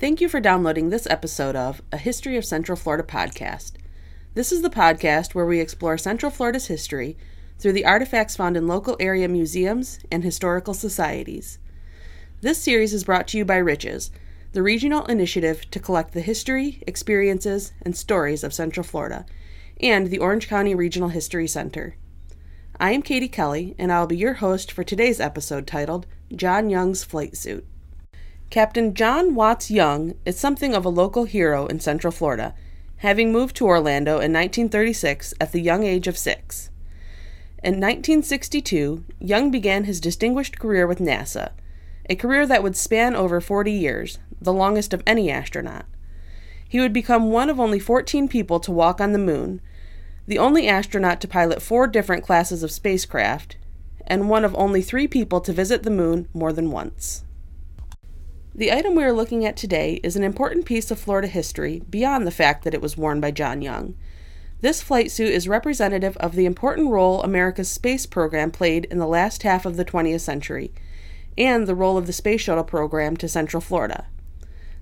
Thank you for downloading this episode of A History of Central Florida podcast. This is the podcast where we explore Central Florida's history through the artifacts found in local area museums and historical societies. This series is brought to you by Riches, the regional initiative to collect the history, experiences, and stories of Central Florida, and the Orange County Regional History Center. I am Katie Kelly, and I will be your host for today's episode titled John Young's Flight Suit. Captain John Watts Young is something of a local hero in Central Florida, having moved to Orlando in 1936 at the young age of six. In 1962, Young began his distinguished career with NASA, a career that would span over 40 years, the longest of any astronaut. He would become one of only 14 people to walk on the moon, the only astronaut to pilot four different classes of spacecraft, and one of only three people to visit the moon more than once. The item we are looking at today is an important piece of Florida history beyond the fact that it was worn by John Young. This flight suit is representative of the important role America's space program played in the last half of the 20th century, and the role of the space shuttle program to Central Florida.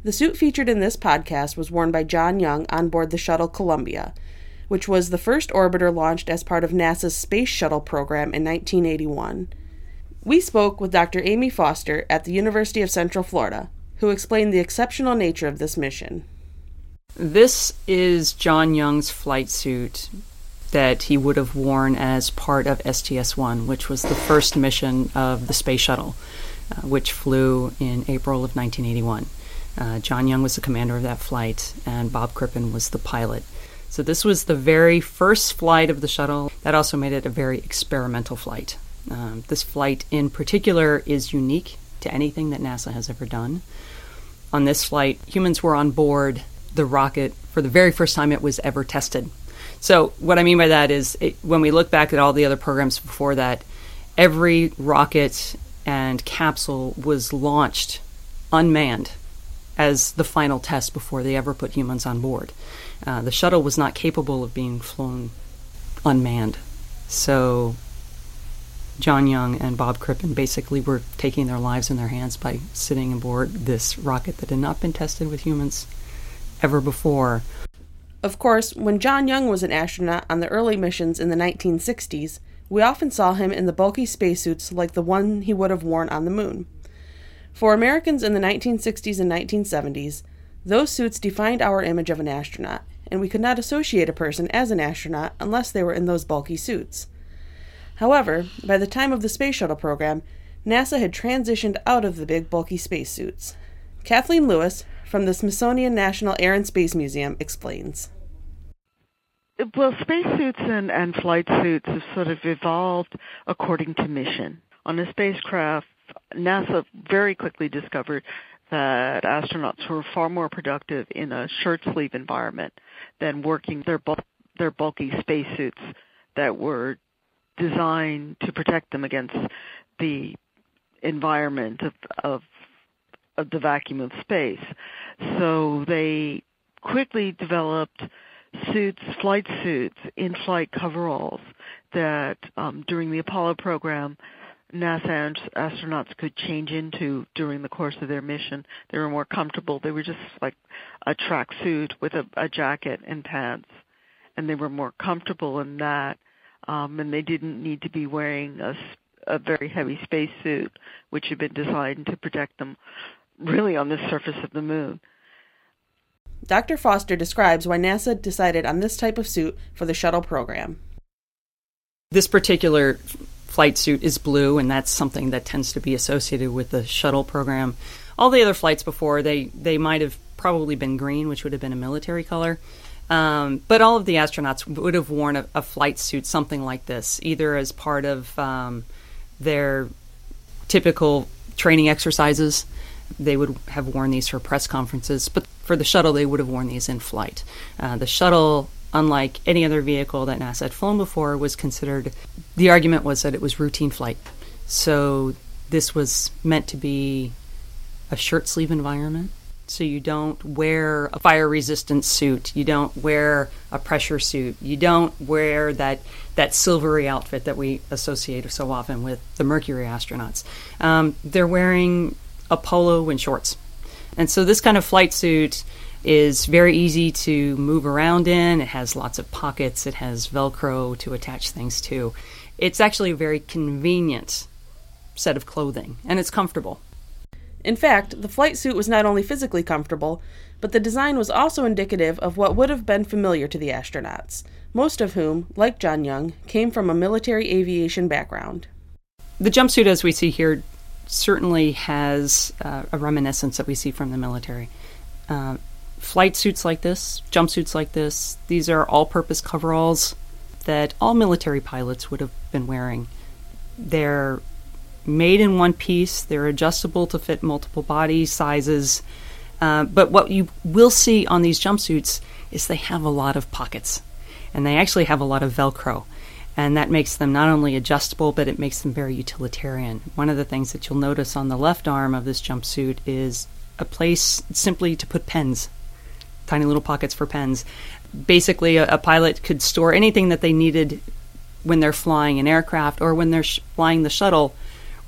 The suit featured in this podcast was worn by John Young on board the shuttle Columbia, which was the first orbiter launched as part of NASA's Space Shuttle program in 1981. We spoke with Dr. Amy Foster at the University of Central Florida, who explained the exceptional nature of this mission. This is John Young's flight suit that he would have worn as part of STS 1, which was the first mission of the Space Shuttle, uh, which flew in April of 1981. Uh, John Young was the commander of that flight, and Bob Crippen was the pilot. So, this was the very first flight of the shuttle. That also made it a very experimental flight. Um, this flight in particular is unique to anything that NASA has ever done. On this flight, humans were on board the rocket for the very first time it was ever tested. So, what I mean by that is it, when we look back at all the other programs before that, every rocket and capsule was launched unmanned as the final test before they ever put humans on board. Uh, the shuttle was not capable of being flown unmanned. So, John Young and Bob Crippen basically were taking their lives in their hands by sitting aboard this rocket that had not been tested with humans ever before. Of course, when John Young was an astronaut on the early missions in the 1960s, we often saw him in the bulky spacesuits like the one he would have worn on the moon. For Americans in the 1960s and 1970s, those suits defined our image of an astronaut, and we could not associate a person as an astronaut unless they were in those bulky suits. However, by the time of the Space Shuttle program, NASA had transitioned out of the big, bulky spacesuits. Cathleen Lewis, from the Smithsonian National Air and Space Museum, explains. Well, spacesuits and, and flight suits have sort of evolved according to mission. On a spacecraft, NASA very quickly discovered that astronauts were far more productive in a shirt sleeve environment than working their their bulky spacesuits that were designed to protect them against the environment of, of of the vacuum of space. So they quickly developed suits, flight suits, in-flight coveralls that um, during the Apollo program, NASA astronauts could change into during the course of their mission. They were more comfortable. They were just like a track suit with a, a jacket and pants, and they were more comfortable in that um, and they didn't need to be wearing a, a very heavy spacesuit, which had been designed to protect them really on the surface of the moon. Dr. Foster describes why NASA decided on this type of suit for the shuttle program. This particular flight suit is blue, and that's something that tends to be associated with the shuttle program. All the other flights before, they, they might have probably been green, which would have been a military color. Um, but all of the astronauts would have worn a, a, flight suit, something like this, either as part of um, their typical training exercises. They would have worn these for press conferences, but for the shuttle, they would have worn these in flight. Uh, the shuttle, unlike any other vehicle that NASA had flown before, was considered. The argument was that it was routine flight, so this was meant to be a shirt sleeve environment so you don't wear a fire resistant suit. You don't wear a pressure suit. You don't wear that that silvery outfit that we associate so often with the Mercury astronauts. Um, they're wearing a polo and shorts. And so this kind of flight suit is very easy to move around in. It has lots of pockets, it has Velcro to attach things to. It's actually a very convenient set of clothing, and it's comfortable. In fact, the flight suit was not only physically comfortable, but the design was also indicative of what would have been familiar to the astronauts, most of whom, like John Young, came from a military aviation background. The jumpsuit, as we see here, certainly has uh, a reminiscence that we see from the military. Uh, flight suits like this, jumpsuits like this, these are all purpose coveralls that all military pilots would have been wearing. They're made in one piece, they're adjustable to fit multiple body sizes. Uh, but what you will see on these jumpsuits is they have a lot of pockets and they actually have a lot of Velcro. And that makes them not only adjustable, but it makes them very utilitarian. One of the things that you'll notice on the left arm of this jumpsuit is a place simply to put pens, tiny little pockets for pens. Basically, a, a pilot could store anything that they needed when they're flying an aircraft or when they're sh- flying the shuttle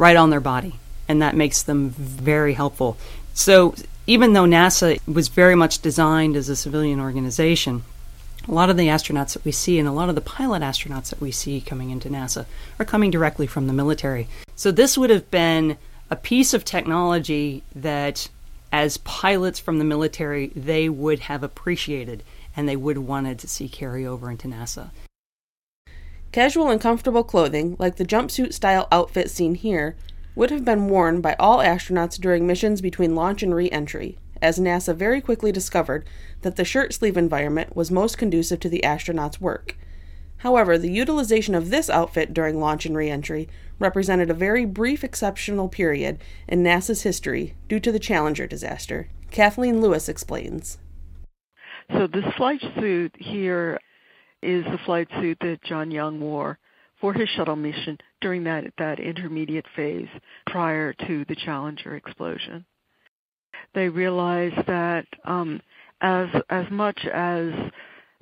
right on their body. And that makes them very helpful. So, even though NASA was very much designed as a civilian organization, a lot of the astronauts that we see and a lot of the pilot astronauts that we see coming into NASA are coming directly from the military. So this would have been a piece of technology that as pilots from the military they would have appreciated and they would have wanted to see carry over into NASA. Casual and comfortable clothing, like the jumpsuit style outfit seen here, would have been worn by all astronauts during missions between launch and re entry, as NASA very quickly discovered that the shirt sleeve environment was most conducive to the astronauts' work. However, the utilization of this outfit during launch and reentry represented a very brief exceptional period in NASA's history due to the Challenger disaster. Cathleen Lewis explains. So, this flight suit here is the flight suit that John Young wore for his shuttle mission during that, that intermediate phase prior to the Challenger explosion. They realized that um, as as much as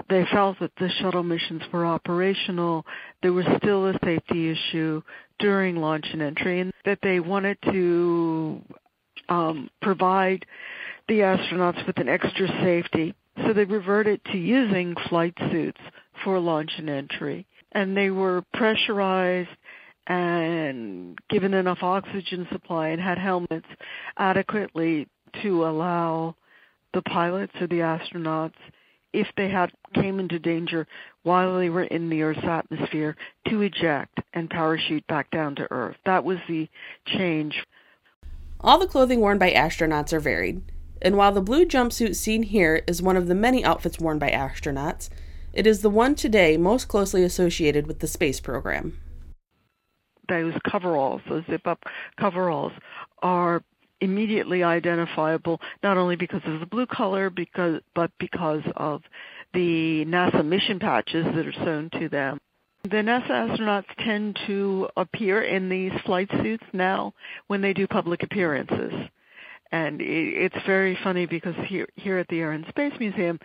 they felt that the shuttle missions were operational, there was still a safety issue during launch and entry, and that they wanted to um, provide the astronauts with an extra safety. So they reverted to using flight suits for launch and entry. And they were pressurized and given enough oxygen supply and had helmets adequately to allow the pilots or the astronauts if they had came into danger while they were in the Earth's atmosphere to eject and parachute back down to Earth. That was the change. All the clothing worn by astronauts are varied, and while the blue jumpsuit seen here is one of the many outfits worn by astronauts, it is the one today most closely associated with the space program. Those coveralls, those zip up coveralls, are immediately identifiable not only because of the blue color because but because of the NASA mission patches that are sewn to them. The NASA astronauts tend to appear in these flight suits now when they do public appearances and it, it's very funny because here here at the Air and Space Museum,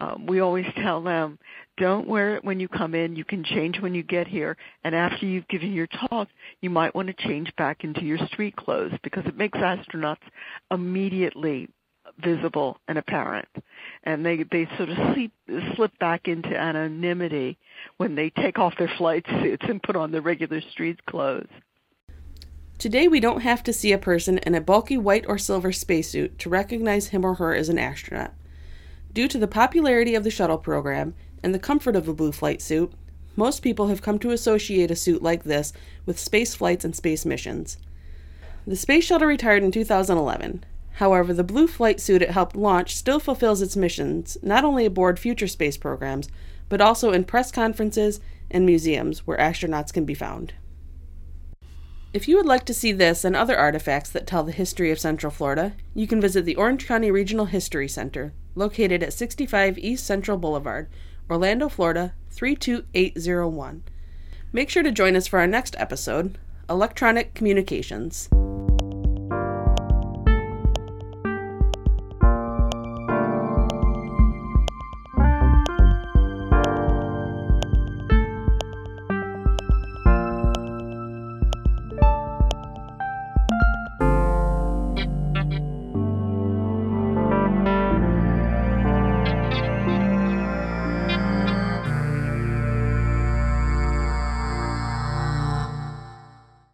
um, we always tell them, don't wear it when you come in. You can change when you get here, and after you've given your talk, you might want to change back into your street clothes because it makes astronauts immediately visible and apparent, and they they sort of sleep, slip back into anonymity when they take off their flight suits and put on their regular street clothes. Today, we don't have to see a person in a bulky white or silver spacesuit to recognize him or her as an astronaut. Due to the popularity of the shuttle program and the comfort of a blue flight suit, most people have come to associate a suit like this with space flights and space missions. The Space Shuttle retired in 2011. However, the blue flight suit it helped launch still fulfills its missions not only aboard future space programs, but also in press conferences and museums where astronauts can be found. If you would like to see this and other artifacts that tell the history of Central Florida, you can visit the Orange County Regional History Center, located at 65 East Central Boulevard, Orlando, Florida 32801. Make sure to join us for our next episode Electronic Communications.